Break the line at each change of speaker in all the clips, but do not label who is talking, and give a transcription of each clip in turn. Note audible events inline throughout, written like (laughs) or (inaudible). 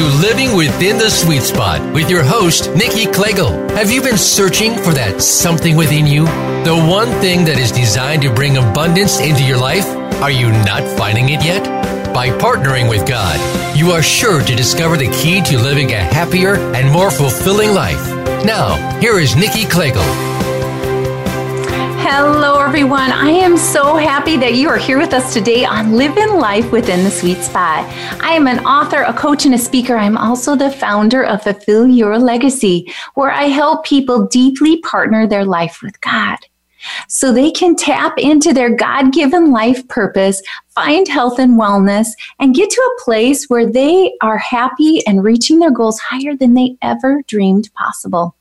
to Living Within the Sweet Spot with your host, Nikki Klegel. Have you been searching for that something within you? The one thing that is designed to bring abundance into your life? Are you not finding it yet? By partnering with God, you are sure to discover the key to living a happier and more fulfilling life. Now, here is Nikki Klegel.
Hello, everyone. I am so happy that you are here with us today on Living Life Within the Sweet Spot. I am an author, a coach, and a speaker. I'm also the founder of Fulfill Your Legacy, where I help people deeply partner their life with God so they can tap into their God given life purpose, find health and wellness, and get to a place where they are happy and reaching their goals higher than they ever dreamed possible.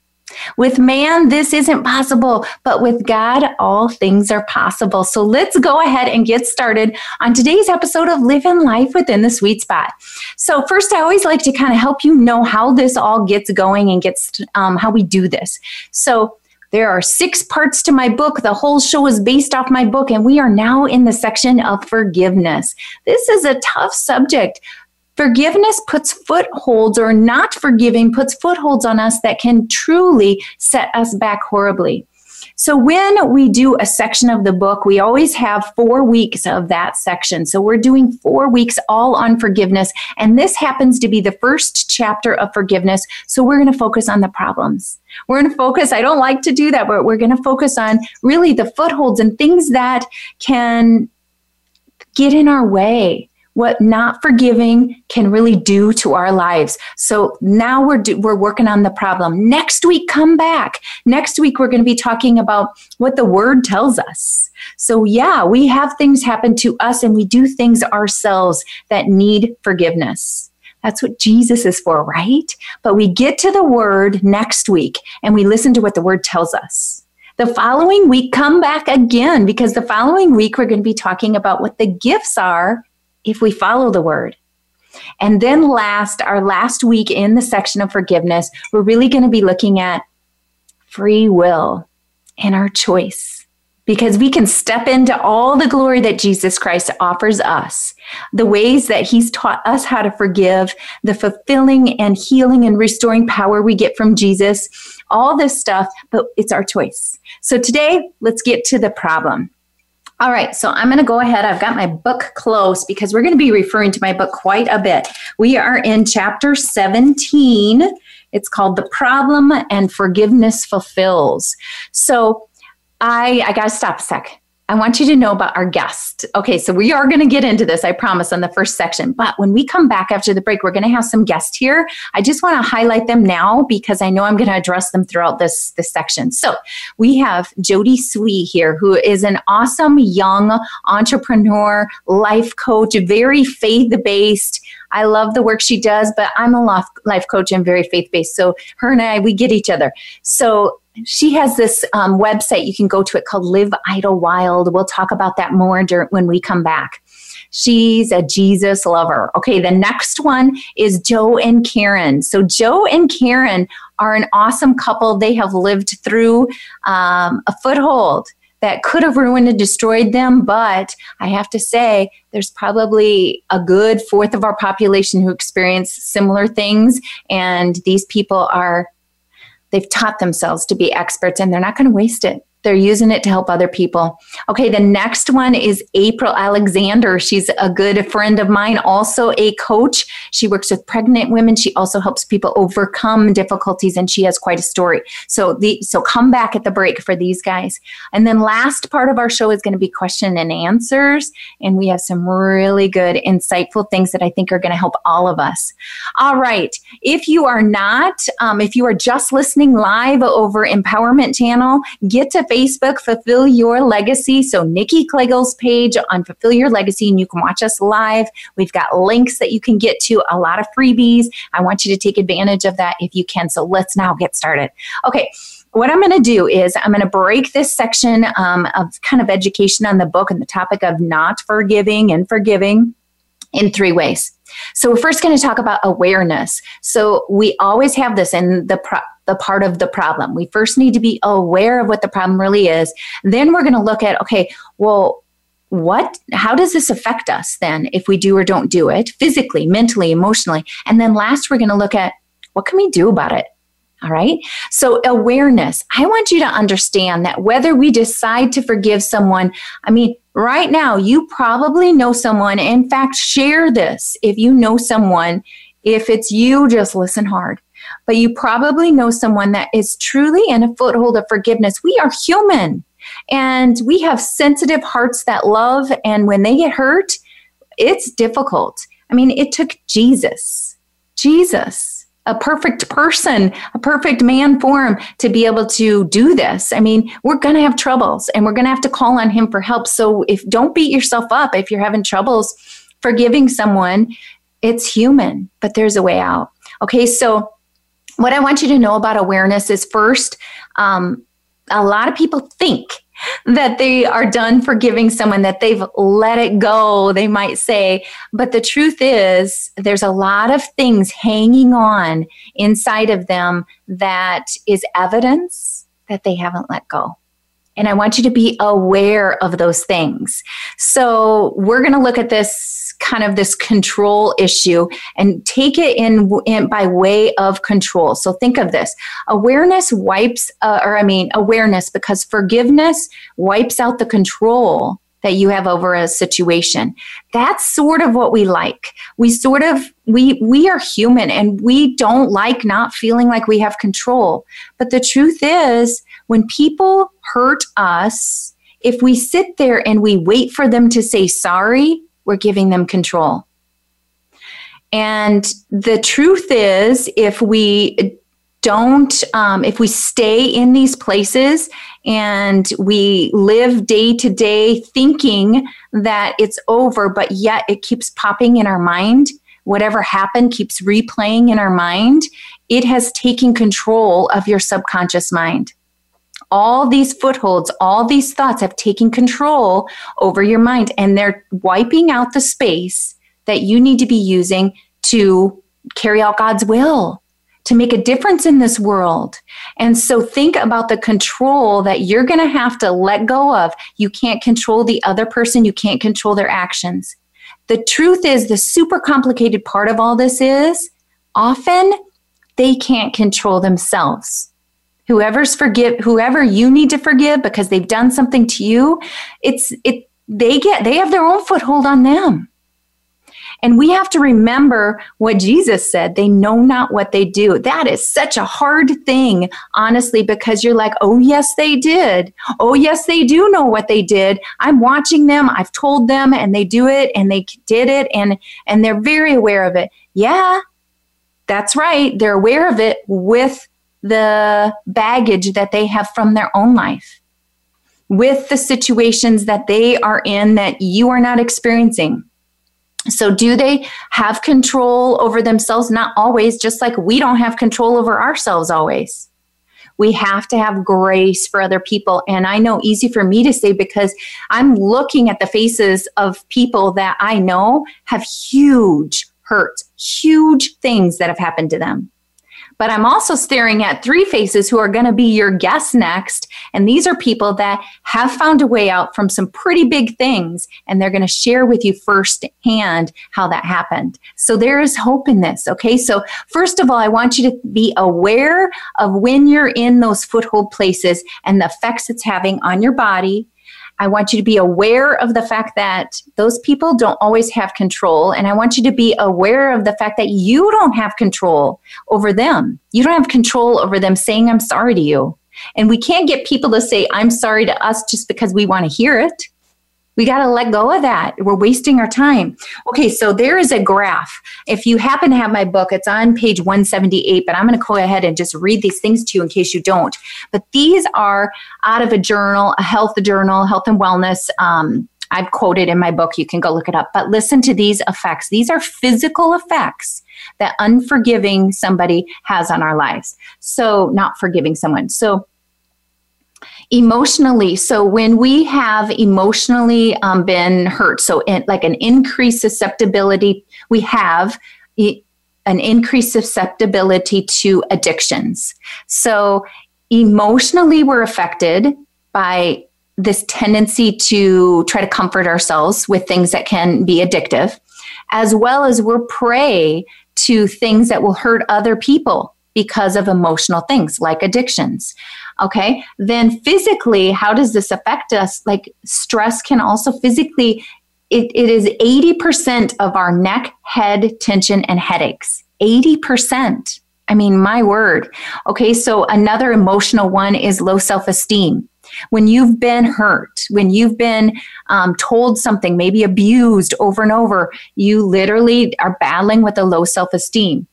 With man, this isn't possible, but with God, all things are possible. So let's go ahead and get started on today's episode of Living Life Within the Sweet Spot. So, first, I always like to kind of help you know how this all gets going and gets um, how we do this. So, there are six parts to my book. The whole show is based off my book, and we are now in the section of forgiveness. This is a tough subject, Forgiveness puts footholds, or not forgiving puts footholds on us that can truly set us back horribly. So, when we do a section of the book, we always have four weeks of that section. So, we're doing four weeks all on forgiveness. And this happens to be the first chapter of forgiveness. So, we're going to focus on the problems. We're going to focus, I don't like to do that, but we're going to focus on really the footholds and things that can get in our way what not forgiving can really do to our lives. So now we're do, we're working on the problem. Next week come back. Next week we're going to be talking about what the word tells us. So yeah, we have things happen to us and we do things ourselves that need forgiveness. That's what Jesus is for, right? But we get to the word next week and we listen to what the word tells us. The following week, come back again because the following week we're going to be talking about what the gifts are if we follow the word. And then, last, our last week in the section of forgiveness, we're really going to be looking at free will and our choice because we can step into all the glory that Jesus Christ offers us, the ways that He's taught us how to forgive, the fulfilling and healing and restoring power we get from Jesus, all this stuff, but it's our choice. So today, let's get to the problem. All right, so I'm going to go ahead. I've got my book close because we're going to be referring to my book quite a bit. We are in chapter 17. It's called The Problem and Forgiveness Fulfills. So I I got to stop a sec. I want you to know about our guest. Okay, so we are going to get into this, I promise, on the first section. But when we come back after the break, we're going to have some guests here. I just want to highlight them now because I know I'm going to address them throughout this, this section. So we have Jodie Swee here, who is an awesome young entrepreneur, life coach, very faith based. I love the work she does, but I'm a life coach and very faith based. So her and I, we get each other. So she has this um, website you can go to it called Live Idle Wild. We'll talk about that more dur- when we come back. She's a Jesus lover. Okay, the next one is Joe and Karen. So, Joe and Karen are an awesome couple. They have lived through um, a foothold that could have ruined and destroyed them. But I have to say, there's probably a good fourth of our population who experience similar things. And these people are They've taught themselves to be experts and they're not going to waste it. They're using it to help other people. Okay, the next one is April Alexander. She's a good friend of mine, also a coach. She works with pregnant women. She also helps people overcome difficulties, and she has quite a story. So the so come back at the break for these guys. And then last part of our show is going to be question and answers, and we have some really good, insightful things that I think are going to help all of us. All right, if you are not, um, if you are just listening live over Empowerment Channel, get to Facebook, Fulfill Your Legacy. So Nikki Klegel's page on Fulfill Your Legacy, and you can watch us live. We've got links that you can get to, a lot of freebies. I want you to take advantage of that if you can. So let's now get started. Okay what I'm going to do is I'm going to break this section um, of kind of education on the book and the topic of not forgiving and forgiving in three ways. So we're first going to talk about awareness. So we always have this in the pro- the part of the problem. We first need to be aware of what the problem really is. Then we're going to look at okay, well, what how does this affect us then if we do or don't do it physically mentally emotionally and then last we're going to look at what can we do about it all right so awareness i want you to understand that whether we decide to forgive someone i mean right now you probably know someone in fact share this if you know someone if it's you just listen hard but you probably know someone that is truly in a foothold of forgiveness we are human and we have sensitive hearts that love, and when they get hurt, it's difficult. I mean, it took Jesus, Jesus, a perfect person, a perfect man form to be able to do this. I mean, we're going to have troubles and we're going to have to call on him for help. So if don't beat yourself up if you're having troubles forgiving someone, it's human, but there's a way out. Okay, so what I want you to know about awareness is first, um, a lot of people think that they are done forgiving someone, that they've let it go, they might say. But the truth is, there's a lot of things hanging on inside of them that is evidence that they haven't let go. And I want you to be aware of those things. So we're going to look at this kind of this control issue and take it in, in by way of control. So think of this. Awareness wipes, uh, or I mean, awareness because forgiveness wipes out the control that you have over a situation. That's sort of what we like. We sort of we we are human and we don't like not feeling like we have control. But the truth is when people hurt us if we sit there and we wait for them to say sorry we're giving them control. And the truth is, if we don't, um, if we stay in these places and we live day to day thinking that it's over, but yet it keeps popping in our mind, whatever happened keeps replaying in our mind, it has taken control of your subconscious mind all these footholds, all these thoughts have taken control over your mind and they're wiping out the space that you need to be using to carry out God's will, to make a difference in this world. And so think about the control that you're going to have to let go of. You can't control the other person, you can't control their actions. The truth is, the super complicated part of all this is often they can't control themselves whoever's forgive whoever you need to forgive because they've done something to you it's it they get they have their own foothold on them and we have to remember what Jesus said. They know not what they do. That is such a hard thing, honestly, because you're like, oh, yes, they did. Oh, yes, they do know what they did. I'm watching them. I've told them and they do it and they did it and, and they're very aware of it. Yeah, that's right. They're aware of it with the baggage that they have from their own life, with the situations that they are in that you are not experiencing. So, do they have control over themselves? Not always, just like we don't have control over ourselves always. We have to have grace for other people. And I know easy for me to say because I'm looking at the faces of people that I know have huge hurts, huge things that have happened to them but I'm also staring at three faces who are going to be your guests next. And these are people that have found a way out from some pretty big things, and they're going to share with you firsthand how that happened. So there is hope in this. Okay. So, first of all, I want you to be aware of when you're in those foothold places and the effects it's having on your body I want you to be aware of the fact that those people don't always have control. And I want you to be aware of the fact that you don't have control over them. You don't have control over them saying, I'm sorry to you. And we can't get people to say, I'm sorry to us just because we want to hear it. We got to let go of that. We're wasting our time. Okay, so there is a graph. If you happen to have my book, it's on page 178, but I'm going to go ahead and just read these things to you in case you don't. But these are out of a journal, a health journal, health and wellness. Um, I've quoted in my book. You can go look it up. But listen to these effects. These are physical effects that unforgiving somebody has on our lives. So, not forgiving someone. So, emotionally so when we have emotionally um, been hurt so in, like an increased susceptibility we have e- an increased susceptibility to addictions so emotionally we're affected by this tendency to try to comfort ourselves with things that can be addictive, as well as we're prey to things that will hurt other people because of emotional things like addictions. Okay. Then physically, how does this affect us? Like stress can also physically, it, it is 80% of our neck, head tension, and headaches. 80%. I mean, my word. Okay. So another emotional one is low self esteem. When you've been hurt, when you've been um, told something, maybe abused over and over, you literally are battling with a low self esteem.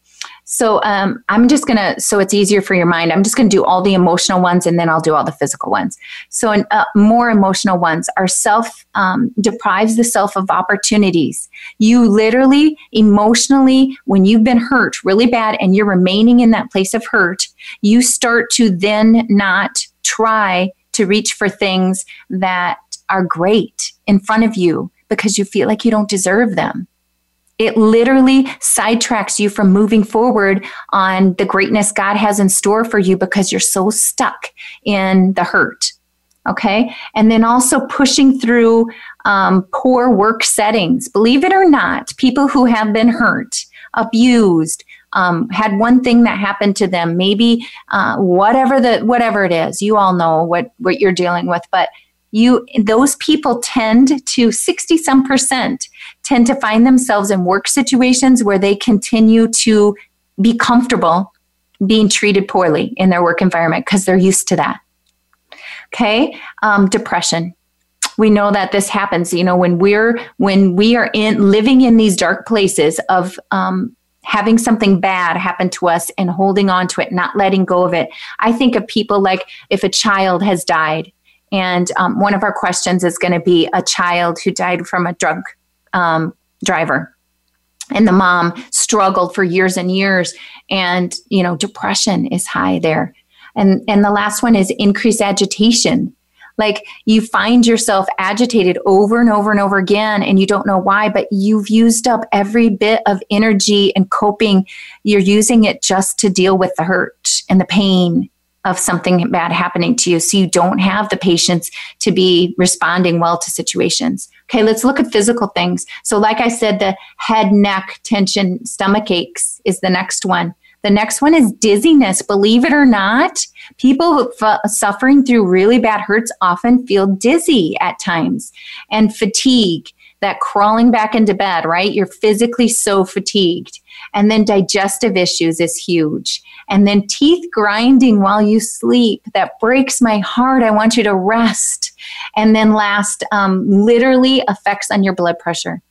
So um, I'm just going to, so it's easier for your mind, I'm just going to do all the emotional ones and then I'll do all the physical ones. So, in, uh, more emotional ones are self um, deprives the self of opportunities. You literally, emotionally, when you've been hurt really bad and you're remaining in that place of hurt, you start to then not try to reach for things that are great in front of you because you feel like you don't deserve them. It literally sidetracks you from moving forward on the greatness God has in store for you because you're so stuck in the hurt. Okay. And then also pushing through um, poor work settings. Believe it or not, people who have been hurt, abused, um, had one thing that happened to them, maybe uh, whatever the whatever it is. You all know what what you're dealing with, but you those people tend to 60 some percent tend to find themselves in work situations where they continue to be comfortable being treated poorly in their work environment because they're used to that. Okay? Um, depression. We know that this happens you know when we're when we are in living in these dark places of um, having something bad happen to us and holding on to it not letting go of it. I think of people like if a child has died and um, one of our questions is going to be a child who died from a drug um, driver. And the mom struggled for years and years. And, you know, depression is high there. And, and the last one is increased agitation. Like you find yourself agitated over and over and over again, and you don't know why, but you've used up every bit of energy and coping. You're using it just to deal with the hurt and the pain of something bad happening to you. So you don't have the patience to be responding well to situations. Okay, let's look at physical things. So, like I said, the head, neck tension, stomach aches is the next one. The next one is dizziness. Believe it or not, people f- suffering through really bad hurts often feel dizzy at times and fatigue that crawling back into bed, right? You're physically so fatigued. And then digestive issues is huge. And then teeth grinding while you sleep. That breaks my heart. I want you to rest. And then last, um, literally affects on your blood pressure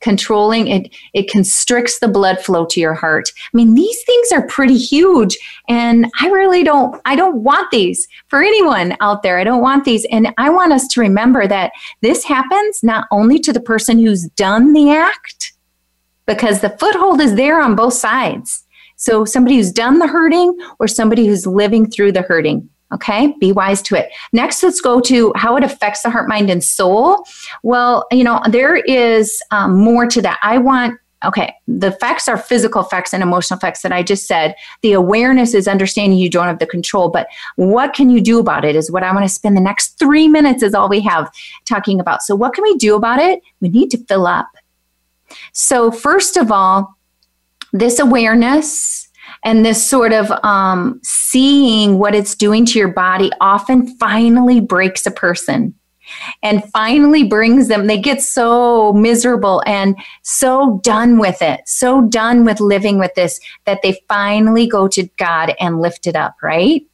controlling it it constricts the blood flow to your heart i mean these things are pretty huge and i really don't i don't want these for anyone out there i don't want these and i want us to remember that this happens not only to the person who's done the act because the foothold is there on both sides so somebody who's done the hurting or somebody who's living through the hurting Okay, be wise to it. Next, let's go to how it affects the heart, mind, and soul. Well, you know, there is um, more to that. I want okay, the facts are physical facts and emotional facts that I just said. The awareness is understanding you don't have the control, but what can you do about it is what I want to spend the next three minutes is all we have talking about. So, what can we do about it? We need to fill up. So, first of all, this awareness and this sort of um, seeing what it's doing to your body often finally breaks a person and finally brings them they get so miserable and so done with it so done with living with this that they finally go to god and lift it up right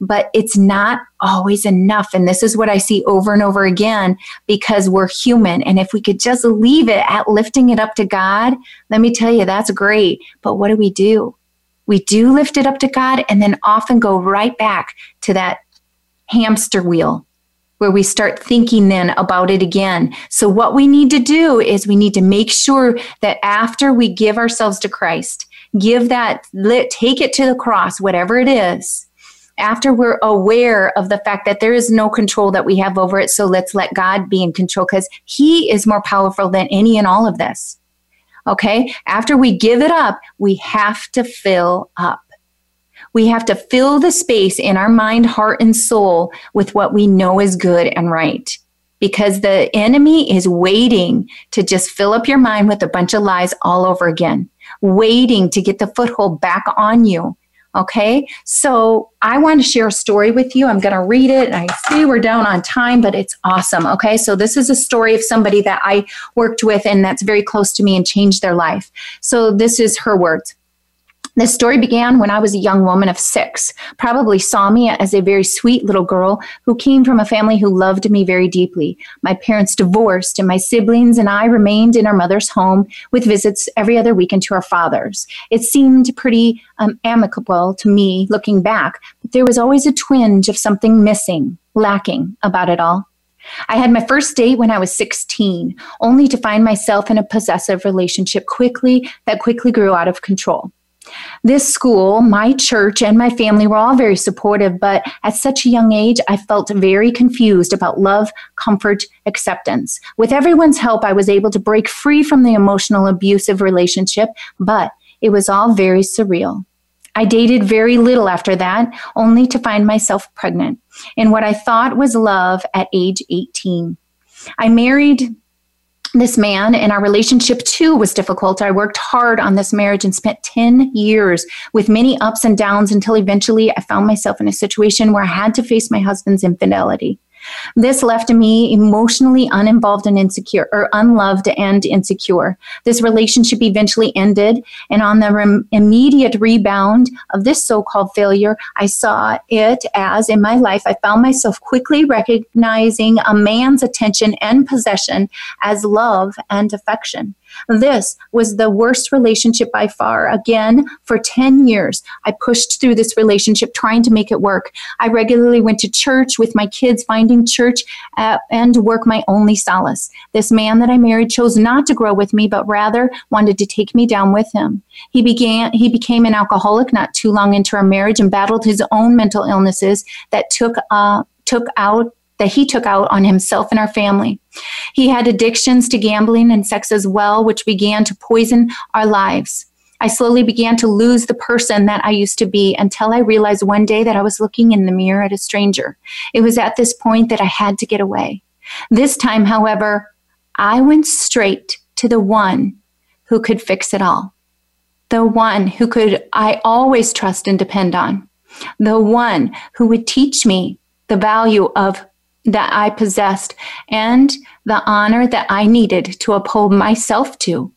but it's not always enough. And this is what i see over and over again because we're human. And if we could just leave it at lifting it up to god let me tell you that's great. But what do we do? We do lift it up to God and then often go right back to that hamster wheel where we start thinking then about it again. So, what we need to do is we need to make sure that after we give ourselves to Christ, give that, take it to the cross, whatever it is, after we're aware of the fact that there is no control that we have over it. So, let's let God be in control because He is more powerful than any and all of this. Okay. After we give it up, we have to fill up. We have to fill the space in our mind, heart, and soul with what we know is good and right. Because the enemy is waiting to just fill up your mind with a bunch of lies all over again, waiting to get the foothold back on you. Okay, so I want to share a story with you. I'm going to read it. I see we're down on time, but it's awesome. Okay, so this is a story of somebody that I worked with and that's very close to me and changed their life. So this is her words. This story began when I was a young woman of six, probably saw me as a very sweet little girl who came from a family who loved me very deeply. My parents divorced, and my siblings and I remained in our mother's home with visits every other weekend to our father's. It seemed pretty um, amicable to me looking back, but there was always a twinge of something missing, lacking about it all. I had my first date when I was 16, only to find myself in a possessive relationship quickly that quickly grew out of control. This school, my church, and my family were all very supportive, but at such a young age, I felt very confused about love, comfort, acceptance. With everyone's help, I was able to break free from the emotional abusive relationship, but it was all very surreal. I dated very little after that, only to find myself pregnant in what I thought was love at age 18. I married this man and our relationship too was difficult. I worked hard on this marriage and spent 10 years with many ups and downs until eventually I found myself in a situation where I had to face my husband's infidelity. This left me emotionally uninvolved and insecure, or unloved and insecure. This relationship eventually ended, and on the rem- immediate rebound of this so called failure, I saw it as in my life, I found myself quickly recognizing a man's attention and possession as love and affection. This was the worst relationship by far. Again, for 10 years, I pushed through this relationship trying to make it work. I regularly went to church with my kids, finding church uh, and work my only solace. This man that I married chose not to grow with me, but rather wanted to take me down with him. He began, he became an alcoholic not too long into our marriage and battled his own mental illnesses that took, uh, took out that he took out on himself and our family. He had addictions to gambling and sex as well, which began to poison our lives. I slowly began to lose the person that I used to be until I realized one day that I was looking in the mirror at a stranger. It was at this point that I had to get away. This time, however, I went straight to the one who could fix it all. The one who could I always trust and depend on. The one who would teach me the value of that I possessed and the honor that I needed to uphold myself to.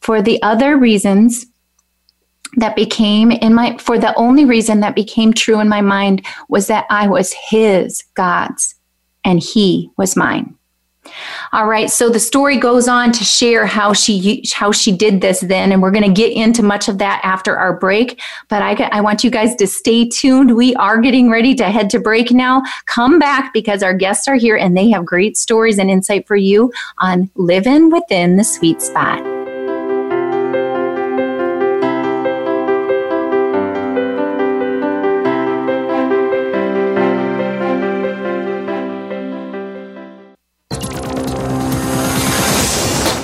For the other reasons that became in my, for the only reason that became true in my mind was that I was His, God's, and He was mine. All right, so the story goes on to share how she how she did this then, and we're going to get into much of that after our break. But I I want you guys to stay tuned. We are getting ready to head to break now. Come back because our guests are here and they have great stories and insight for you on living within the sweet spot.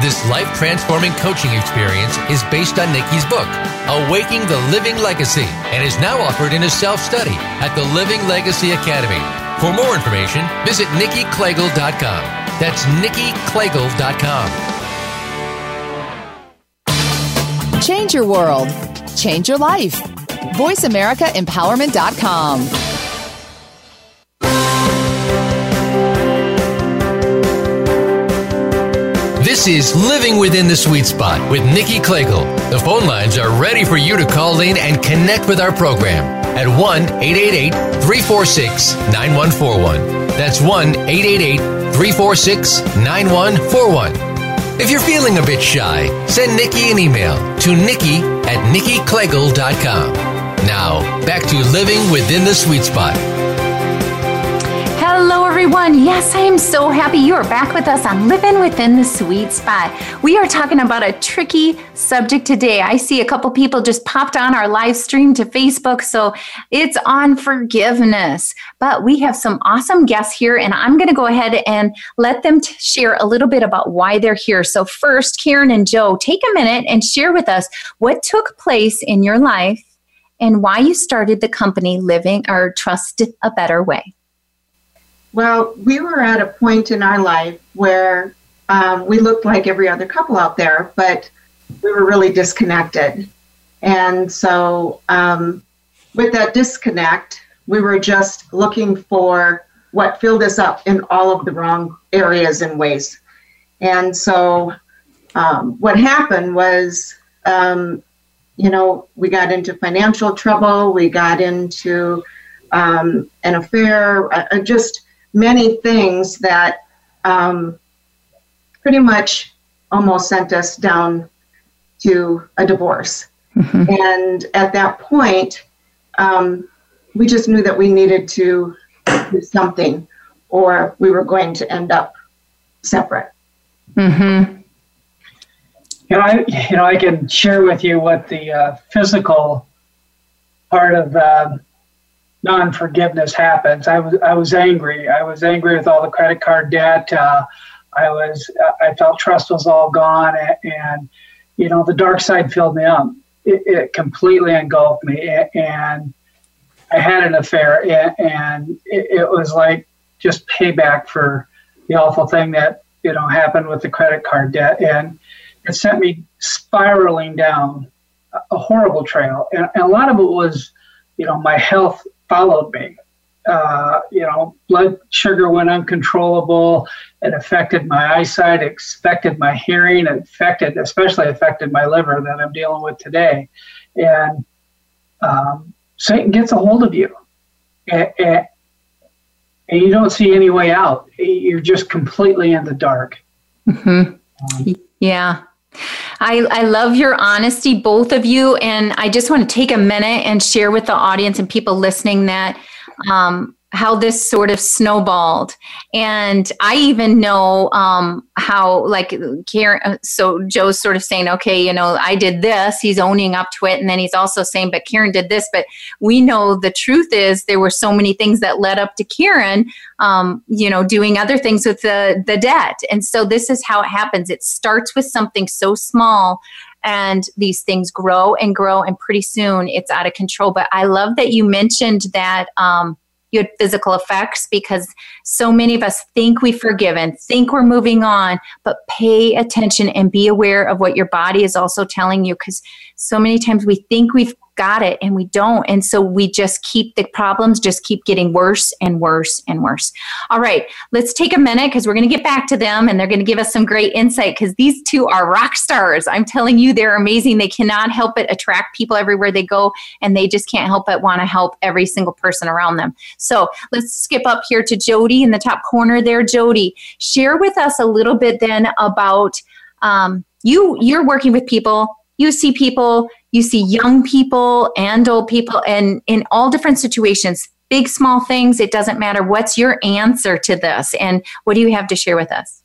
this life transforming coaching experience is based on Nikki's book, Awaking the Living Legacy, and is now offered in a self study at the Living Legacy Academy. For more information, visit nikkiklegel.com. That's nikkiklegel.com.
Change your world. Change your life. VoiceAmericaEmpowerment.com.
This is Living Within the Sweet Spot with Nikki Klegel. The phone lines are ready for you to call in and connect with our program at 1 888 346 9141. That's 1 888 346 9141. If you're feeling a bit shy, send Nikki an email to nikki at nikkiklegel.com. Now, back to Living Within the Sweet Spot.
Hello, everyone. Yes, I am so happy you are back with us on Living Within the Sweet Spot. We are talking about a tricky subject today. I see a couple people just popped on our live stream to Facebook, so it's on forgiveness. But we have some awesome guests here, and I'm going to go ahead and let them t- share a little bit about why they're here. So, first, Karen and Joe, take a minute and share with us what took place in your life and why you started the company Living or Trust a Better Way.
Well, we were at a point in our life where um, we looked like every other couple out there, but we were really disconnected. And so, um, with that disconnect, we were just looking for what filled us up in all of the wrong areas and ways. And so, um, what happened was, um, you know, we got into financial trouble, we got into um, an affair, uh, just many things that um, pretty much almost sent us down to a divorce. Mm-hmm. And at that point, um, we just knew that we needed to do something or we were going to end up separate.
Mm-hmm. You know, I, you know, I can share with you what the uh, physical part of uh, non-forgiveness happens. I was I was angry. I was angry with all the credit card debt. Uh, I was I felt trust was all gone, and, and you know the dark side filled me up. It, it, completely engulfed me, and I had an affair, and it, it was like just payback for the awful thing that you know happened with the credit card debt, and it sent me spiraling down a horrible trail, and, and a lot of it was you know my health followed me. Uh, you know, blood sugar went uncontrollable. It affected my eyesight, it affected my hearing, it affected, especially affected my liver that I'm dealing with today. And um, Satan gets a hold of you, and, and, and, you don't see any way out. You're just completely in the dark.
Mm-hmm. Um, yeah. I, I love your honesty, both of you. And I just want to take a minute and share with the audience and people listening that um, how this sort of snowballed. And I even know um, how, like, Karen, uh, so Joe's sort of saying, okay, you know, I did this. He's owning up to it. And then he's also saying, but Karen did this. But we know the truth is there were so many things that led up to Karen, um, you know, doing other things with the, the debt. And so this is how it happens. It starts with something so small and these things grow and grow and pretty soon it's out of control but i love that you mentioned that um, you had physical effects because so many of us think we've forgiven, think we're moving on, but pay attention and be aware of what your body is also telling you because so many times we think we've got it and we don't. And so we just keep the problems just keep getting worse and worse and worse. All right, let's take a minute because we're going to get back to them and they're going to give us some great insight because these two are rock stars. I'm telling you, they're amazing. They cannot help but attract people everywhere they go and they just can't help but want to help every single person around them. So let's skip up here to Jodie in the top corner there. Jodie, share with us a little bit then about um, you. You're working with people you see people, you see young people and old people, and in all different situations, big, small things, it doesn't matter. What's your answer to this? And what do you have to share with us?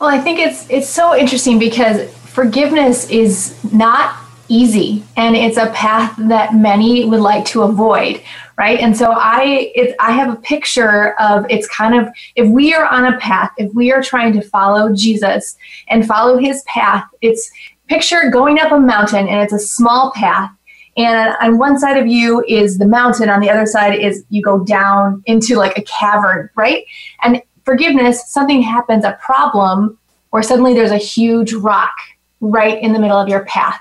Well, I think it's it's so interesting because forgiveness is not easy and it's a path that many would like to avoid right and so i it's i have a picture of it's kind of if we are on a path if we are trying to follow jesus and follow his path it's picture going up a mountain and it's a small path and on one side of you is the mountain on the other side is you go down into like a cavern right? And forgiveness something happens a problem or suddenly there's a huge rock right in the middle of your path.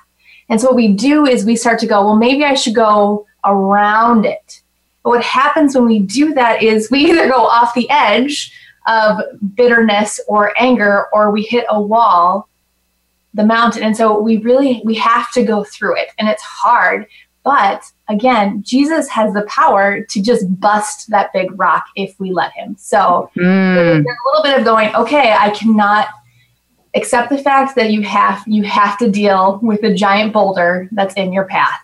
And so what we do is we start to go well maybe i should go around it. But what happens when we do that is we either go off the edge of bitterness or anger or we hit a wall the mountain. And so we really we have to go through it and it's hard. But again jesus has the power to just bust that big rock if we let him. So mm. there's a little bit of going okay i cannot accept the fact that you have you have to deal with a giant boulder that's in your path.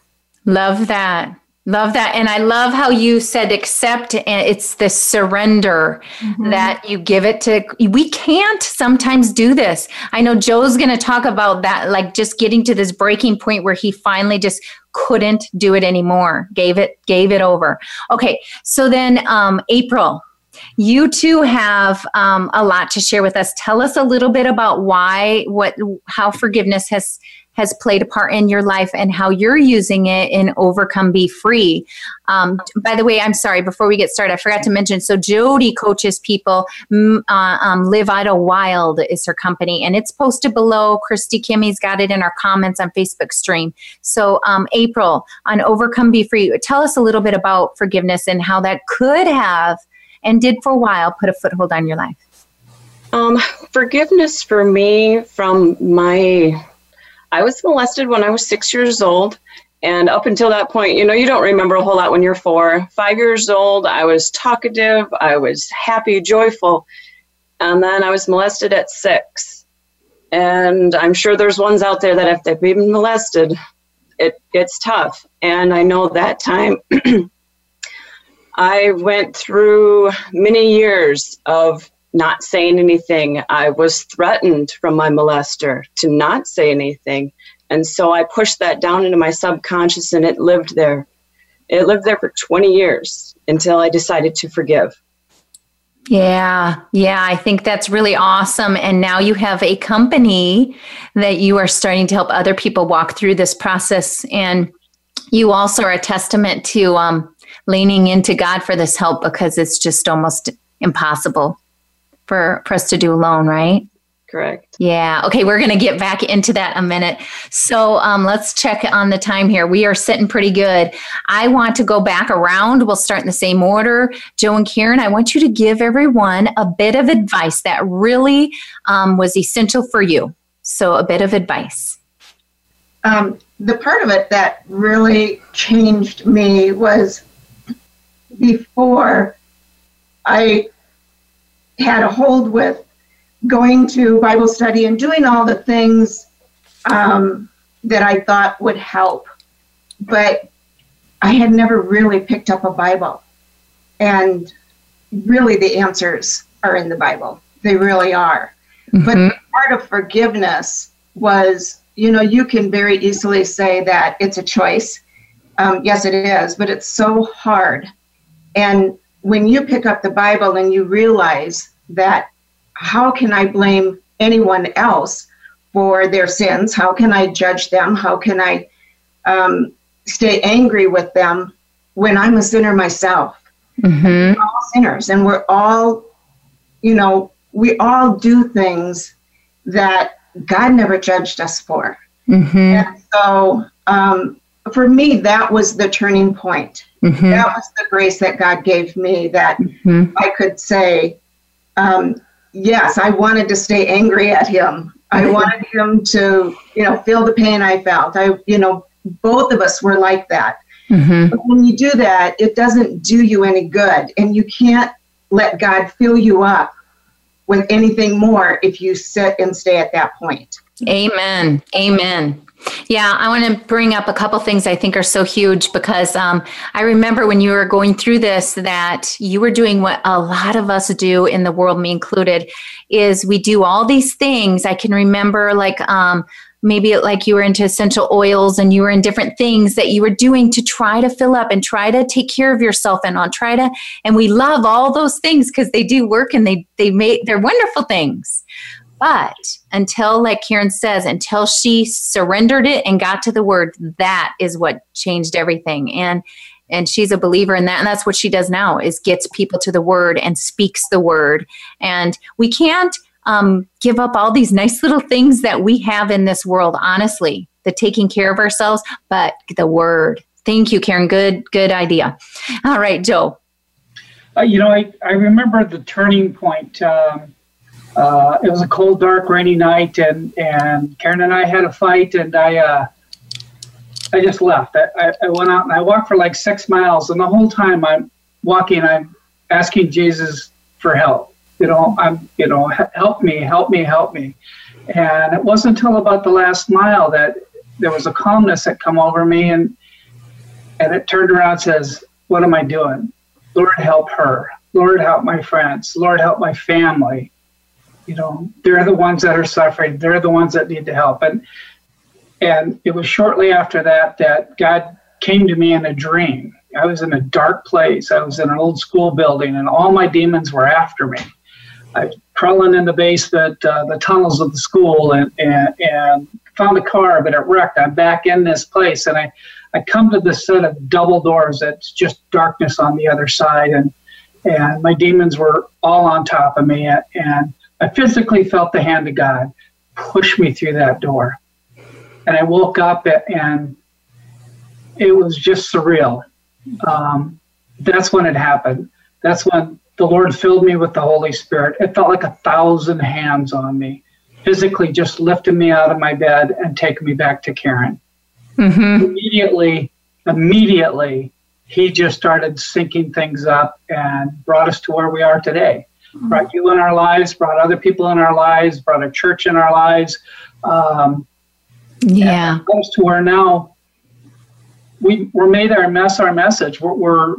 Love that Love that. And I love how you said accept and it's the surrender mm-hmm. that you give it to. We can't sometimes do this. I know Joe's going to talk about that, like just getting to this breaking point where he finally just couldn't do it anymore, gave it, gave it over. Okay. So then, um, April, you too have um, a lot to share with us. Tell us a little bit about why, what, how forgiveness has has played a part in your life and how you're using it in Overcome Be Free. Um, by the way, I'm sorry, before we get started, I forgot to mention so Jodie coaches people. Uh, um, Live Idle Wild is her company, and it's posted below. Christy Kimmy's got it in our comments on Facebook stream. So, um, April on Overcome Be Free, tell us a little bit about forgiveness and how that could have and did for a while put a foothold on your life.
Um, forgiveness for me from my I was molested when I was six years old. And up until that point, you know, you don't remember a whole lot when you're four. Five years old, I was talkative, I was happy, joyful. And then I was molested at six. And I'm sure there's ones out there that if they've been molested, it gets tough. And I know that time (clears throat) I went through many years of not saying anything. I was threatened from my molester to not say anything. And so I pushed that down into my subconscious and it lived there. It lived there for 20 years until I decided to forgive.
Yeah, yeah, I think that's really awesome. And now you have a company that you are starting to help other people walk through this process. And you also are a testament to um, leaning into God for this help because it's just almost impossible for, for us to do alone, right?
Correct.
Yeah. Okay. We're going to get back into that a minute. So um, let's check on the time here. We are sitting pretty good. I want to go back around. We'll start in the same order. Joe and Karen, I want you to give everyone a bit of advice that really um, was essential for you. So, a bit of advice.
Um, the part of it that really changed me was before I had a hold with going to Bible study and doing all the things um, that I thought would help. But I had never really picked up a Bible. And really, the answers are in the Bible. They really are. Mm-hmm. But part of forgiveness was, you know, you can very easily say that it's a choice. Um, yes, it is, but it's so hard. And when you pick up the Bible and you realize that how can I blame anyone else for their sins? How can I judge them? How can I um, stay angry with them when I'm a sinner myself? Mm-hmm. We're all sinners, and we're all, you know, we all do things that God never judged us for. Mm-hmm. And so, um, for me, that was the turning point. Mm-hmm. That was the grace that God gave me that mm-hmm. I could say, um, yes, I wanted to stay angry at him. I wanted him to, you know, feel the pain I felt. I, you know, both of us were like that. Mm-hmm. But when you do that, it doesn't do you any good. And you can't let God fill you up with anything more if you sit and stay at that point.
Amen. Amen. Yeah, I want to bring up a couple things I think are so huge because um, I remember when you were going through this that you were doing what a lot of us do in the world, me included, is we do all these things. I can remember like um, maybe like you were into essential oils and you were in different things that you were doing to try to fill up and try to take care of yourself and on try to and we love all those things because they do work and they they make they're wonderful things but until, like Karen says, until she surrendered it and got to the word, that is what changed everything. And and she's a believer in that and that's what she does now is gets people to the word and speaks the word and we can't um, give up all these nice little things that we have in this world honestly the taking care of ourselves but the word thank you karen good good idea all right joe
uh, you know, I, I remember the turning point. Um, uh, it was a cold, dark, rainy night, and, and Karen and I had a fight, and I uh, I just left. I, I went out and I walked for like six miles, and the whole time I'm walking, I'm asking Jesus for help. You know, I'm you know, help me, help me, help me. And it wasn't until about the last mile that there was a calmness that come over me, and and it turned around and says, "What am I doing? Lord, help her. Lord, help my friends. Lord, help my family." You know they're the ones that are suffering. They're the ones that need the help. And and it was shortly after that that god came to me in a dream. I was in a dark place. I was in an old school building and all my demons were after me. I was crawling in the basement uh, the tunnels of the school and, and and found a car but it wrecked. I'm back in this place and i i come to this set of double doors that's just darkness on the other side and and my demons were all on top of me and I physically felt the hand of God push me through that door. And I woke up and it was just surreal. Um, that's when it happened. That's when the Lord filled me with the Holy Spirit. It felt like a thousand hands on me, physically just lifting me out of my bed and taking me back to Karen. Mm-hmm. Immediately, immediately, he just started syncing things up and brought us to where we are today brought you in our lives, brought other people in our lives, brought a church in our lives. Um,
yeah.
Comes to where now we, we're made our mess our message. We're, we're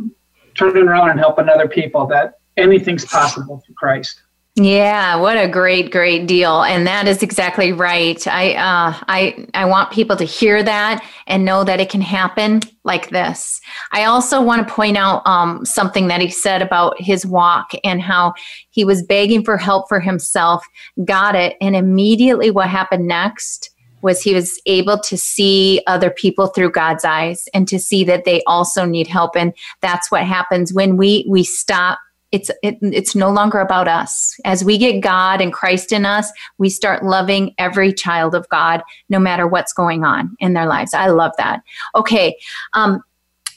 turning around and helping other people that anything's possible for Christ.
Yeah, what a great, great deal, and that is exactly right. I, uh, I, I want people to hear that and know that it can happen like this. I also want to point out um, something that he said about his walk and how he was begging for help for himself, got it, and immediately what happened next was he was able to see other people through God's eyes and to see that they also need help, and that's what happens when we we stop it's it, it's no longer about us. As we get god and christ in us we start loving every child of god no matter what's going on in their lives. I love that. Okay um,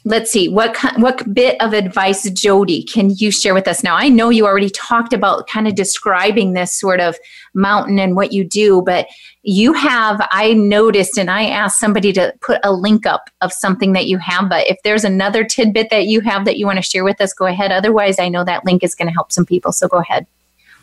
let's see what what bit of advice Jodie can you share with us? Now i know you already talked about kind of describing this sort of mountain and what you do but you have i noticed and i asked somebody to put a link up of something that you have but if there's another tidbit that you have that you want to share with us go ahead. Otherwise i know that link is going to help some people so go ahead.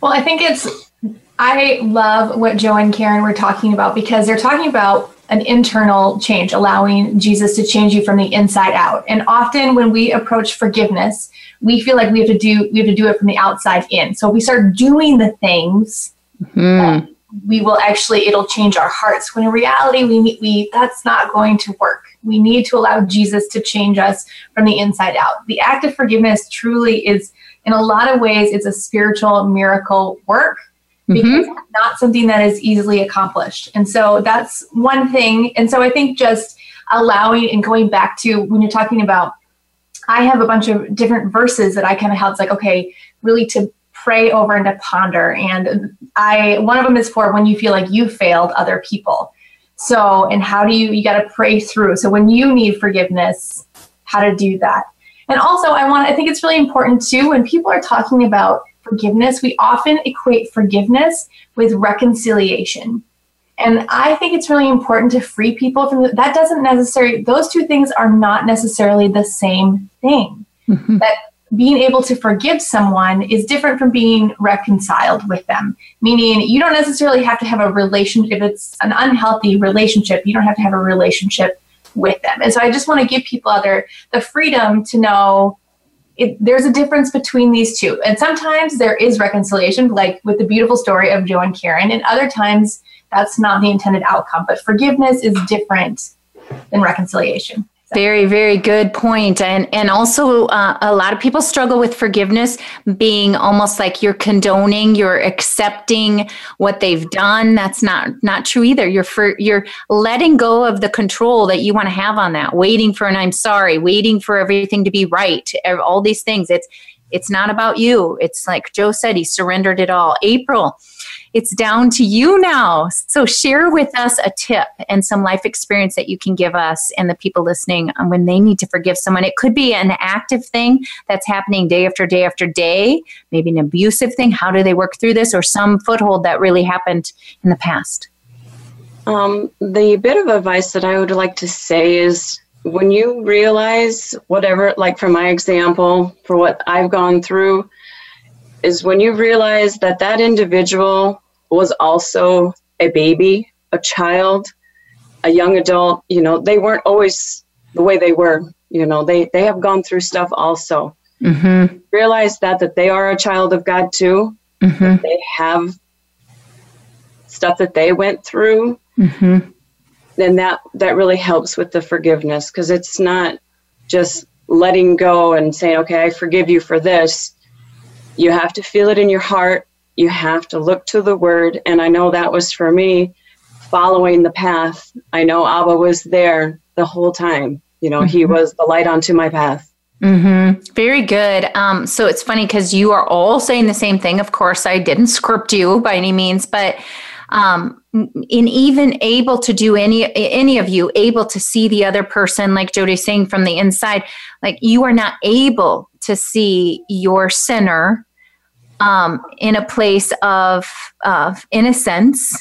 Well i think it's i love what joe and karen were talking about because they're talking about an internal change, allowing Jesus to change you from the inside out. And often when we approach forgiveness, we feel like we have to do we have to do it from the outside in. So if we start doing the things, mm-hmm. we will actually it'll change our hearts. When in reality, we we that's not going to work. We need to allow Jesus to change us from the inside out. The act of forgiveness truly is, in a lot of ways, it's a spiritual miracle work because mm-hmm. not something that is easily accomplished. And so that's one thing. And so I think just allowing and going back to when you're talking about, I have a bunch of different verses that I kind of held. It's like, okay, really to pray over and to ponder. And I, one of them is for when you feel like you failed other people. So, and how do you, you got to pray through. So when you need forgiveness, how to do that. And also, I want, I think it's really important too, when people are talking about forgiveness, we often equate forgiveness with reconciliation. And I think it's really important to free people from the, that. Doesn't necessarily, those two things are not necessarily the same thing. Mm-hmm. That being able to forgive someone is different from being reconciled with them. Meaning, you don't necessarily have to have a relationship. If it's an unhealthy relationship, you don't have to have a relationship with them. And so I just want to give people other the freedom to know it, there's a difference between these two. And sometimes there is reconciliation, like with the beautiful story of Joe and Karen, and other times that's not the intended outcome. But forgiveness is different than reconciliation.
Very, very good point. And and also uh, a lot of people struggle with forgiveness being almost like you're condoning, you're accepting what they've done. That's not not true either. You're for you're letting go of the control that you want to have on that, waiting for an I'm sorry, waiting for everything to be right, all these things. It's It's not about you. It's like Joe said, he surrendered it all. April, it's down to you now. So share with us a tip and some life experience that you can give us and the people listening when they need to forgive someone. It could be an active thing that's happening day after day after day, maybe an abusive thing. How do they work through this or some foothold that really happened in the past?
Um, the bit of advice that I would like to say is when you realize whatever, like for my example, for what I've gone through, is when you realize that that individual was also a baby, a child, a young adult, you know, they weren't always the way they were. You know, they, they have gone through stuff also. Mm-hmm. Realize that that they are a child of God too. Mm-hmm. They have stuff that they went through. Mm-hmm. Then that that really helps with the forgiveness because it's not just letting go and saying, "Okay, I forgive you for this." You have to feel it in your heart you have to look to the word. And I know that was for me following the path. I know Abba was there the whole time. You know, mm-hmm. he was the light onto my path.
Mm-hmm. Very good. Um, so it's funny because you are all saying the same thing. Of course, I didn't script you by any means, but um, in even able to do any any of you able to see the other person, like Jodie's saying from the inside, like you are not able to see your sinner um, in a place of, of innocence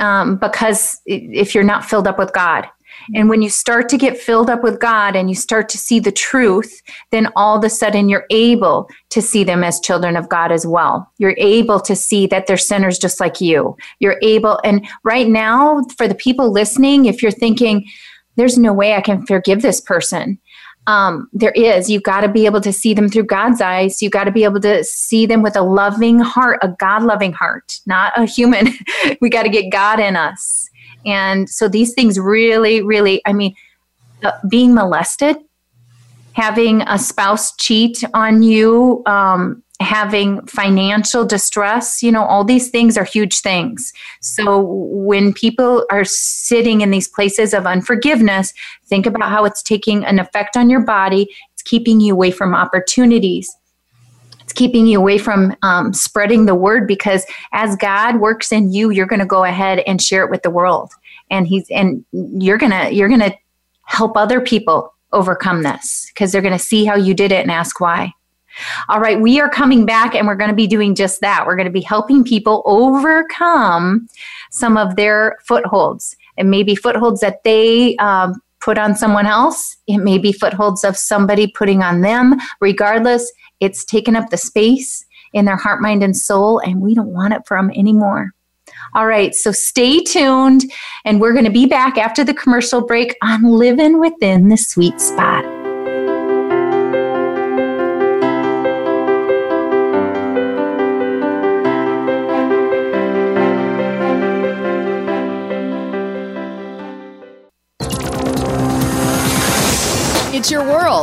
um, because if you're not filled up with God. And when you start to get filled up with God and you start to see the truth, then all of a sudden you're able to see them as children of God as well. You're able to see that they're sinners just like you. You're able, and right now, for the people listening, if you're thinking, there's no way I can forgive this person, um, there is. You've got to be able to see them through God's eyes. You've got to be able to see them with a loving heart, a God loving heart, not a human. (laughs) we got to get God in us. And so these things really, really, I mean, uh, being molested, having a spouse cheat on you, um, having financial distress, you know, all these things are huge things. So when people are sitting in these places of unforgiveness, think about how it's taking an effect on your body. It's keeping you away from opportunities. It's keeping you away from um, spreading the word because as God works in you, you're going to go ahead and share it with the world, and He's and you're gonna you're gonna help other people overcome this because they're going to see how you did it and ask why. All right, we are coming back and we're going to be doing just that. We're going to be helping people overcome some of their footholds. and maybe footholds that they um, put on someone else. It may be footholds of somebody putting on them. Regardless, it's taken up the space in their heart, mind, and soul, and we don't want it from anymore. All right, so stay tuned, and we're going to be back after the commercial break on Living Within the Sweet Spot.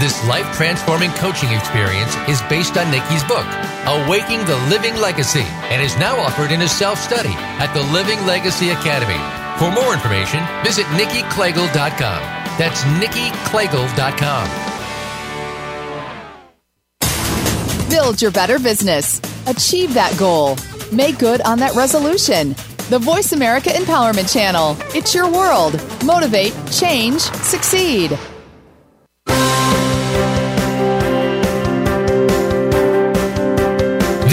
this life transforming coaching experience is based on Nikki's book, Awaking the Living Legacy, and is now offered in a self study at the Living Legacy Academy. For more information, visit NikkiKlegel.com. That's NikkiKlegel.com.
Build your better business. Achieve that goal. Make good on that resolution. The Voice America Empowerment Channel. It's your world. Motivate, change, succeed.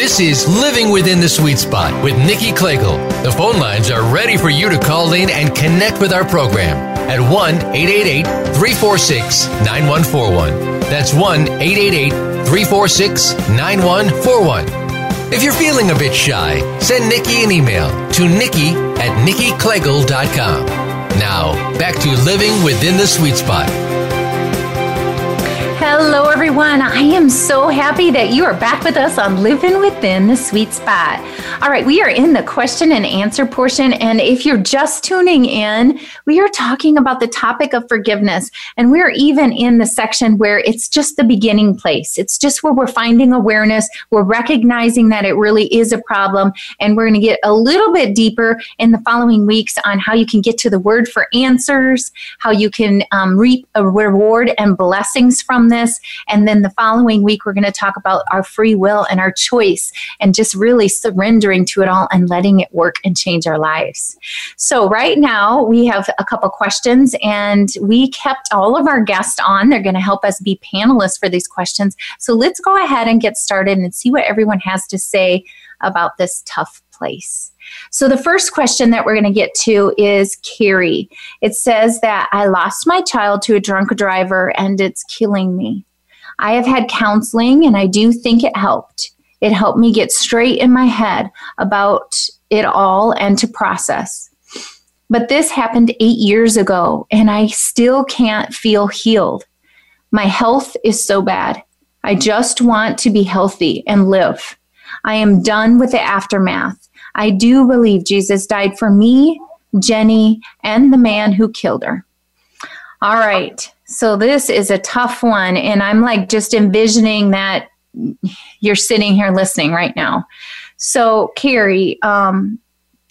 This is Living Within the Sweet Spot with Nikki Klegel. The phone lines are ready for you to call in and connect with our program. at 1 888 346 9141. That's 1 888 346 9141. If you're feeling a bit shy, send Nikki an email to nikki at nikkiklegel.com. Now, back to living within the sweet spot.
Hello, everyone. I am so happy that you are back with us on Living Within the Sweet Spot. All right, we are in the question and answer portion. And if you're just tuning in, we are talking about the topic of forgiveness. And we're even in the section where it's just the beginning place. It's just where we're finding awareness, we're recognizing that it really is a problem. And we're going to get a little bit deeper in the following weeks on how you can get to the word for answers, how you can um, reap a reward and blessings from this. And then the following week, we're going to talk about our free will and our choice and just really surrendering to it all and letting it work and change our lives. So, right now, we have a couple questions and we kept all of our guests on. They're going to help us be panelists for these questions. So, let's go ahead and get started and see what everyone has to say about this tough place. So, the first question that we're going to get to is Carrie. It says that I lost my child to a drunk driver and it's killing me. I have had counseling and I do think it helped. It helped me get straight in my head about it all and to process. But this happened eight years ago and I still can't feel healed. My health is so bad. I just want to be healthy and live. I am done with the aftermath. I do believe Jesus died for me, Jenny, and the man who killed her. All right. So this is a tough one. And I'm like just envisioning that you're sitting here listening right now. So, Carrie, um,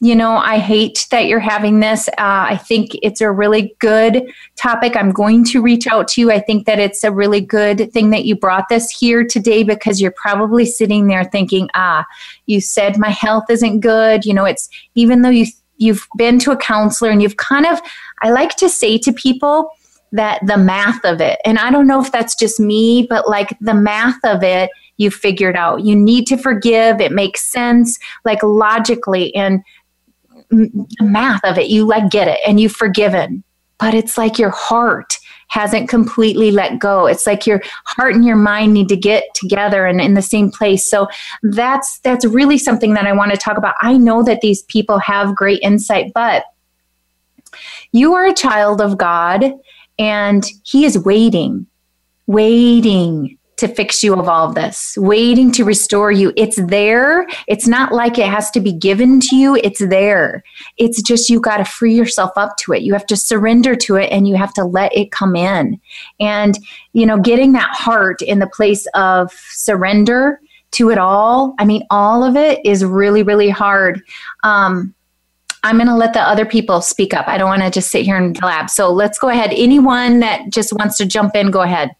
you know, I hate that you're having this. Uh, I think it's a really good topic. I'm going to reach out to you. I think that it's a really good thing that you brought this here today because you're probably sitting there thinking, ah, you said my health isn't good. You know, it's even though you you've been to a counselor and you've kind of I like to say to people that the math of it, and I don't know if that's just me, but like the math of it, you figured out. You need to forgive. It makes sense, like logically and math of it. You like get it and you've forgiven, but it's like your heart hasn't completely let go. It's like your heart and your mind need to get together and in the same place. So that's that's really something that I want to talk about. I know that these people have great insight, but you are a child of God and he is waiting, waiting to fix you of all of this, waiting to restore you. It's there. It's not like it has to be given to you. It's there. It's just you got to free yourself up to it. You have to surrender to it and you have to let it come in. And, you know, getting that heart in the place of surrender to it all, I mean, all of it is really, really hard. Um, I'm going to let the other people speak up. I don't want to just sit here and blab. So let's go ahead. Anyone that just wants to jump in, go ahead.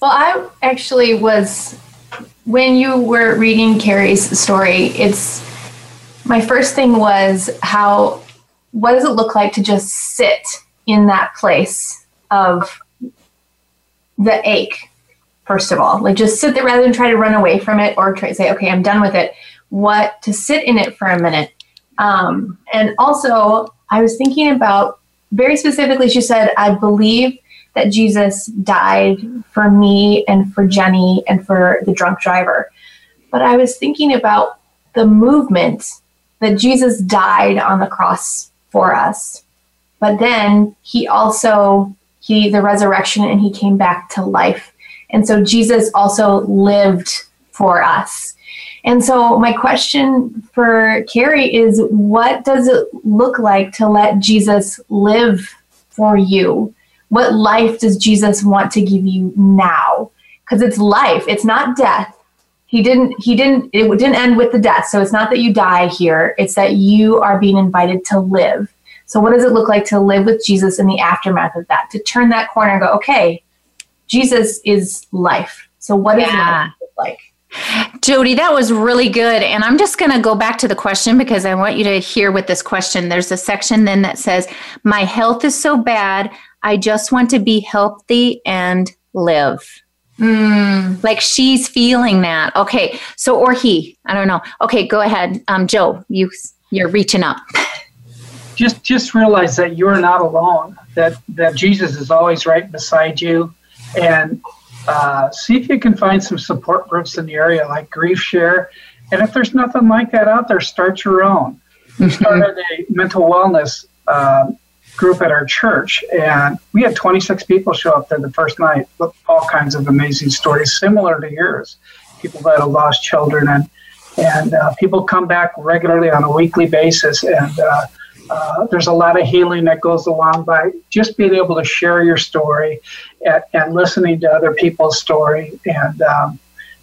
Well, I actually was, when you were reading Carrie's story, it's my first thing was how, what does it look like to just sit in that place of the ache, first of all? Like just sit there rather than try to run away from it or try to say, okay, I'm done with it. What to sit in it for a minute. Um, and also, I was thinking about very specifically, she said, I believe that Jesus died for me and for Jenny and for the drunk driver. But I was thinking about the movement that Jesus died on the cross for us. But then he also he the resurrection and he came back to life. And so Jesus also lived for us. And so my question for Carrie is what does it look like to let Jesus live for you? What life does Jesus want to give you now? Because it's life, it's not death. He didn't he didn't it didn't end with the death. So it's not that you die here, it's that you are being invited to live. So what does it look like to live with Jesus in the aftermath of that? To turn that corner and go, okay, Jesus is life. So what does yeah. life look like?
Jodie, that was really good. And I'm just going to go back to the question because I want you to hear with this question. There's a section then that says, My health is so bad, I just want to be healthy and live. Mm, like she's feeling that. Okay. So, or he, I don't know. Okay, go ahead. Um, Joe, you, you're reaching up. (laughs)
just just realize that you're not alone. That that Jesus is always right beside you, and uh, see if you can find some support groups in the area like Grief Share. And if there's nothing like that out there, start your own. We mm-hmm. started a mental wellness uh, group at our church, and we had 26 people show up there the first night. With all kinds of amazing stories, similar to yours. People that have lost children, and and uh, people come back regularly on a weekly basis, and uh, uh, there's a lot of healing that goes along by just being able to share your story and, and listening to other people's story. And, um,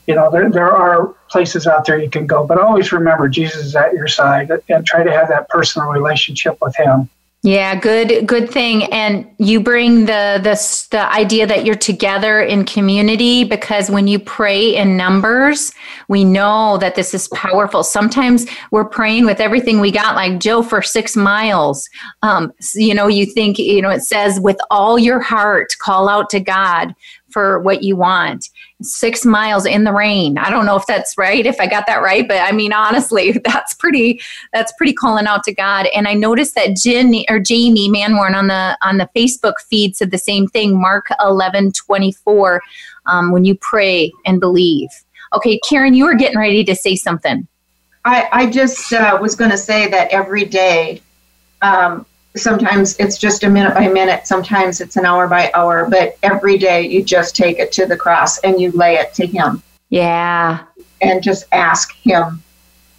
you know, there, there are places out there you can go, but always remember Jesus is at your side and try to have that personal relationship with Him.
Yeah, good good thing and you bring the the the idea that you're together in community because when you pray in numbers, we know that this is powerful. Sometimes we're praying with everything we got like Joe for 6 miles. Um, you know, you think, you know, it says with all your heart call out to God for what you want six miles in the rain. I don't know if that's right, if I got that right, but I mean, honestly, (laughs) that's pretty, that's pretty calling out to God. And I noticed that Jen or Jamie Manwarn on the, on the Facebook feed said the same thing, Mark 11, 24, um, when you pray and believe. Okay, Karen, you were getting ready to say something.
I, I just uh, was going to say that every day, um, sometimes it's just a minute by minute sometimes it's an hour by hour but every day you just take it to the cross and you lay it to him.
Yeah.
And just ask him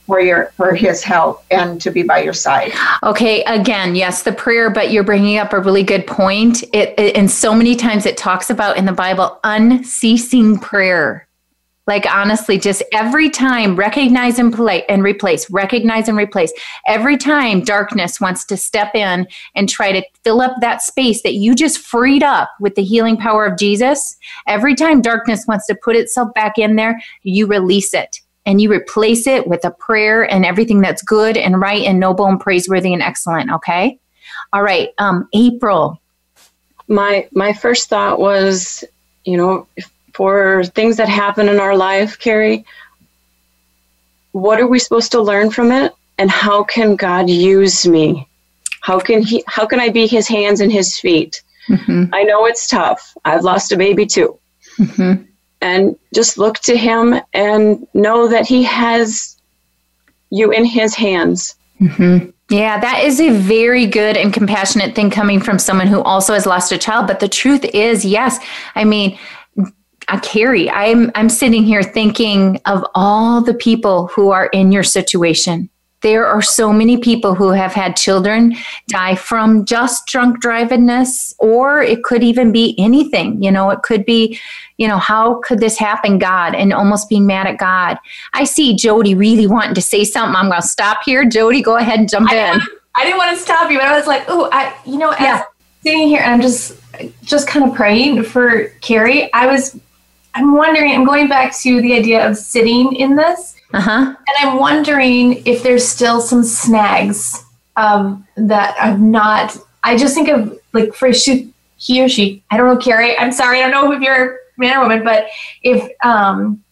for your for his help and to be by your side.
Okay again yes the prayer but you're bringing up a really good point. It, it and so many times it talks about in the bible unceasing prayer like honestly, just every time recognize and play and replace, recognize and replace. Every time darkness wants to step in and try to fill up that space that you just freed up with the healing power of Jesus, every time darkness wants to put itself back in there, you release it and you replace it with a prayer and everything that's good and right and noble and praiseworthy and excellent. Okay. All right. Um, April.
My my first thought was, you know, if for things that happen in our life, Carrie, what are we supposed to learn from it? And how can God use me? How can he how can I be his hands and his feet? Mm-hmm. I know it's tough. I've lost a baby too. Mm-hmm. And just look to him and know that he has you in his hands.
Mm-hmm. Yeah, that is a very good and compassionate thing coming from someone who also has lost a child. But the truth is, yes, I mean, uh, Carrie, I'm I'm sitting here thinking of all the people who are in your situation. There are so many people who have had children die from just drunk drivingness, or it could even be anything. You know, it could be, you know, how could this happen, God, and almost being mad at God. I see Jodie really wanting to say something. I'm going to stop here. Jodie, go ahead and jump
I
in.
I didn't want to stop you, but I was like, oh, I, you know, yeah. sitting here and I'm just, just kind of praying for Carrie. I was I'm wondering, I'm going back to the idea of sitting in this. Uh-huh. And I'm wondering if there's still some snags um, that I'm not, I just think of like for she, he or she, I don't know, Carrie, I'm sorry, I don't know if you're man or woman, but if, um,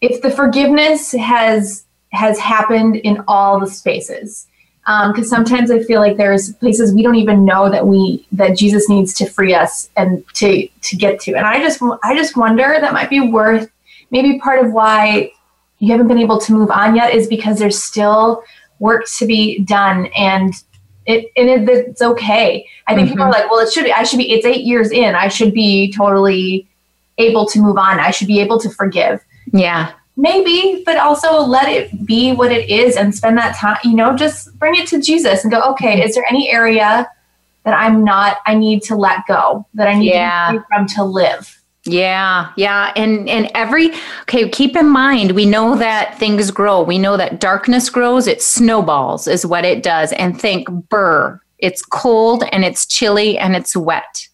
if the forgiveness has, has happened in all the spaces, because um, sometimes I feel like there's places we don't even know that we that Jesus needs to free us and to to get to. And I just I just wonder that might be worth maybe part of why you haven't been able to move on yet is because there's still work to be done and it and it, it's okay. I think mm-hmm. people are like, well, it should be. I should be. It's eight years in. I should be totally able to move on. I should be able to forgive.
Yeah
maybe but also let it be what it is and spend that time you know just bring it to jesus and go okay is there any area that i'm not i need to let go that i need yeah. to from to live
yeah, yeah. And and every okay, keep in mind we know that things grow. We know that darkness grows, it snowballs is what it does. And think burr. It's cold and it's chilly and it's wet.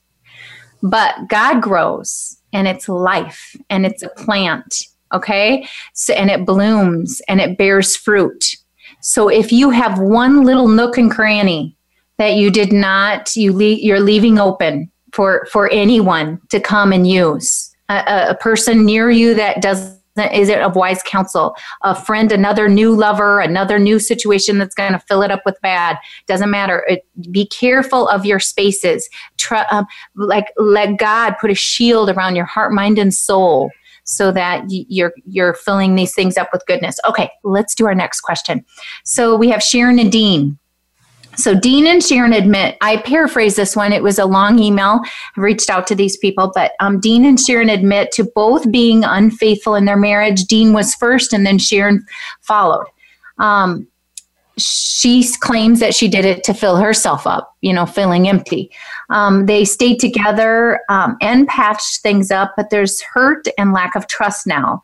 But God grows and it's life and it's a plant okay? So, and it blooms and it bears fruit. So if you have one little nook and cranny that you did not, you le- you're leaving open for for anyone to come and use, a, a person near you that doesn't is it of wise counsel? A friend another new lover another new situation that's going to fill it up with bad. Doesn't matter. It, be careful of your spaces. Try, um, like let god put a shield around your heart mind and soul so that you're you're filling these things up with goodness okay let's do our next question so we have sharon and dean so Dean and Sharon admit, I paraphrase this one. It was a long email. I reached out to these people, but um, Dean and Sharon admit to both being unfaithful in their marriage. Dean was first, and then Sharon followed. Um, she claims that she did it to fill herself up, you know, feeling empty. Um, they stayed together um, and patched things up, but there's hurt and lack of trust now.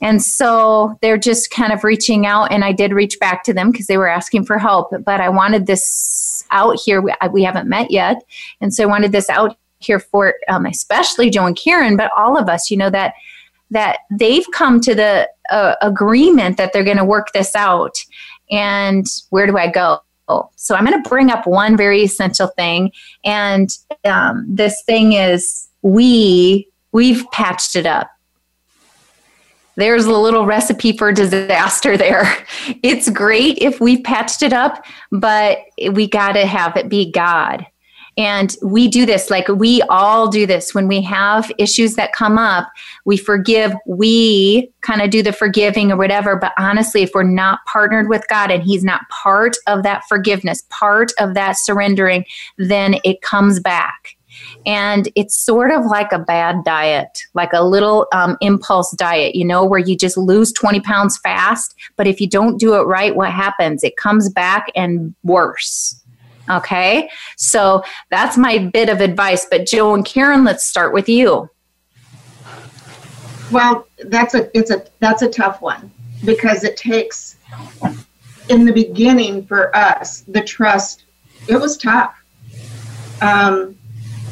And so they're just kind of reaching out, and I did reach back to them because they were asking for help. But I wanted this out here. We, we haven't met yet, and so I wanted this out here for um, especially Joe and Karen, but all of us. You know that that they've come to the uh, agreement that they're going to work this out. And where do I go? So I'm going to bring up one very essential thing, and um, this thing is we we've patched it up there's a little recipe for disaster there. (laughs) It's great if we've patched it up, but we got to have it be God. And we do this, like we all do this when we have issues that come up, we forgive, we kind of do the forgiving or whatever. But honestly, if we're not partnered with God and He's not part of that forgiveness, part of that surrendering, then it comes back and it's sort of like a bad diet, like a little um, impulse diet, you know, where you just lose 20 pounds fast. But if you don't do it right, what happens? It comes back and worse. Okay. So that's my bit of advice. But Joe and Karen, let's start with you.
Well, that's a it's a that's a tough one because it takes in the beginning for us the trust. It was tough. Um,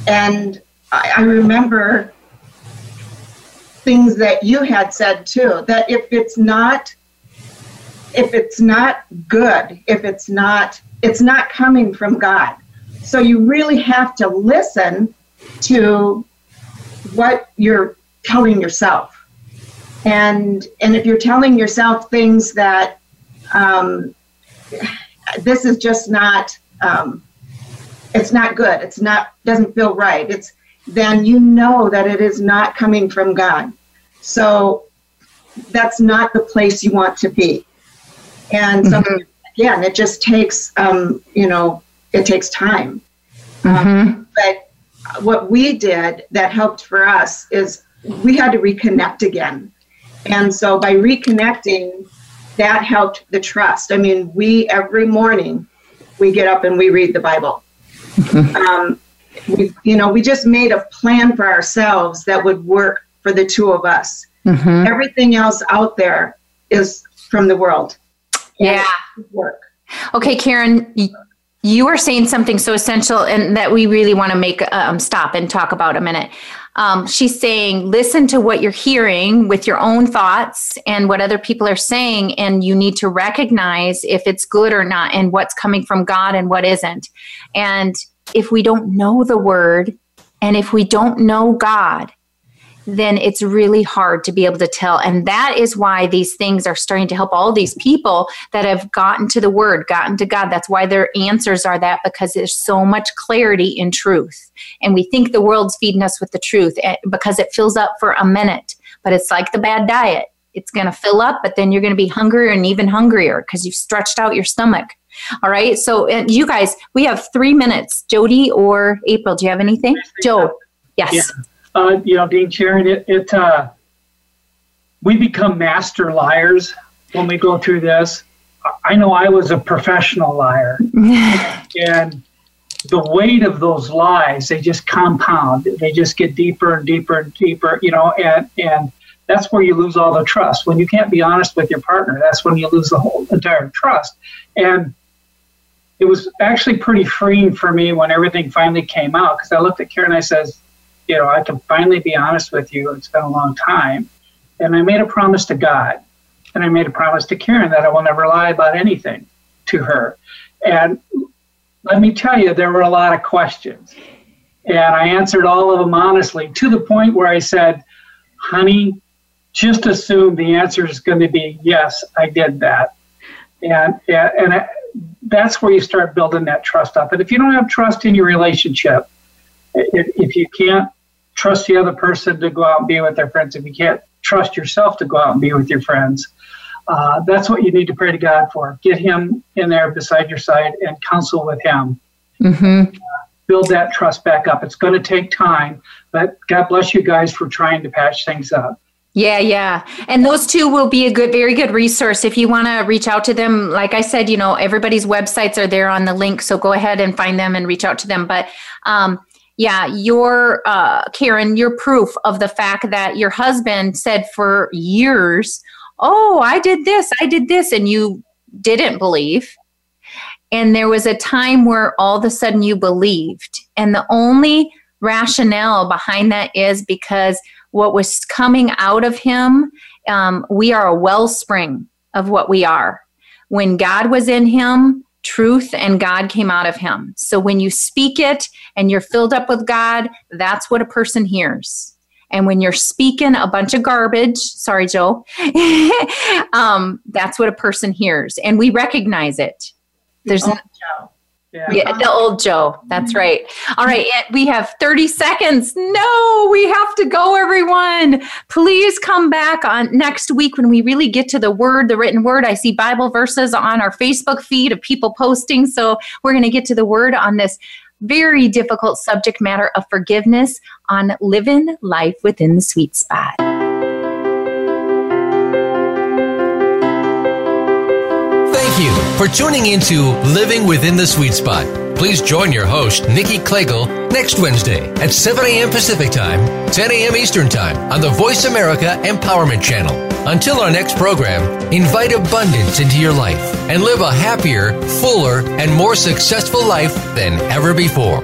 and I, I remember things that you had said too that if it's not if it's not good if it's not it's not coming from god. So you really have to listen to what you're telling yourself. And and if you're telling yourself things that um, this is just not um, it's not good it's not doesn't feel right it's then you know that it is not coming from god. So that's not the place you want to be and mm-hmm. so again it just takes um, you know it takes time um, mm-hmm. um, but what we did that helped for us is we had to reconnect again and so by reconnecting that helped the trust i mean we every morning we get up and we read the bible um, we, you know, we just made a plan for ourselves that would work for the two of us. Mm-hmm. Everything else out there is from the world.
Yeah. Work. Okay, Karen, you are saying something so essential and that we really want to make um, stop and talk about a minute. Um, she's saying, listen to what you're hearing with your own thoughts and what other people are saying, and you need to recognize if it's good or not and what's coming from God and what isn't. And if we don't know the word and if we don't know God, then it's really hard to be able to tell. And that is why these things are starting to help all these people that have gotten to the word, gotten to God. That's why their answers are that because there's so much clarity in truth. And we think the world's feeding us with the truth eh, because it fills up for a minute, but it's like the bad diet. It's going to fill up, but then you're going to be hungrier and even hungrier because you've stretched out your stomach. All right. So, you guys, we have three minutes. Jodie or April, do you have anything? Joe. Yes.
Yeah. Uh, you know, Dean Sharon, it, it uh, we become master liars when we go through this. I know I was a professional liar, (laughs) and the weight of those lies they just compound. They just get deeper and deeper and deeper. You know, and and that's where you lose all the trust. When you can't be honest with your partner, that's when you lose the whole entire trust. And it was actually pretty freeing for me when everything finally came out because I looked at Karen and I says, you know, I can finally be honest with you. It's been a long time. And I made a promise to God and I made a promise to Karen that I will never lie about anything to her. And let me tell you, there were a lot of questions. And I answered all of them honestly to the point where I said, honey, just assume the answer is going to be yes, I did that, and and, and that's where you start building that trust up. And if you don't have trust in your relationship, if, if you can't trust the other person to go out and be with their friends, if you can't trust yourself to go out and be with your friends, uh, that's what you need to pray to God for. Get Him in there beside your side and counsel with Him. Mm-hmm. Uh, build that trust back up. It's going to take time, but God bless you guys for trying to patch things up.
Yeah, yeah. And those two will be a good, very good resource if you want to reach out to them. Like I said, you know, everybody's websites are there on the link. So go ahead and find them and reach out to them. But um, yeah, your, uh, Karen, your proof of the fact that your husband said for years, Oh, I did this, I did this, and you didn't believe. And there was a time where all of a sudden you believed. And the only rationale behind that is because what was coming out of him, um, we are a wellspring of what we are. When God was in him, truth and God came out of him. So when you speak it and you're filled up with God, that's what a person hears. And when you're speaking a bunch of garbage, sorry, Joe, (laughs) um, that's what a person hears. And we recognize it. There's no, yeah. yeah. the old Joe. That's mm-hmm. right. All right. We have 30 seconds. No, we have to go, everyone. Please come back on next week when we really get to the word, the written word. I see Bible verses on our Facebook feed of people posting. So we're going to get to the word on this very difficult subject matter of forgiveness on living life within the sweet spot.
You for tuning into Living Within the Sweet Spot. Please join your host, Nikki Klegel, next Wednesday at 7 a.m. Pacific Time, 10 a.m. Eastern Time on the Voice America Empowerment Channel. Until our next program, invite abundance into your life and live a happier, fuller, and more successful life than ever before.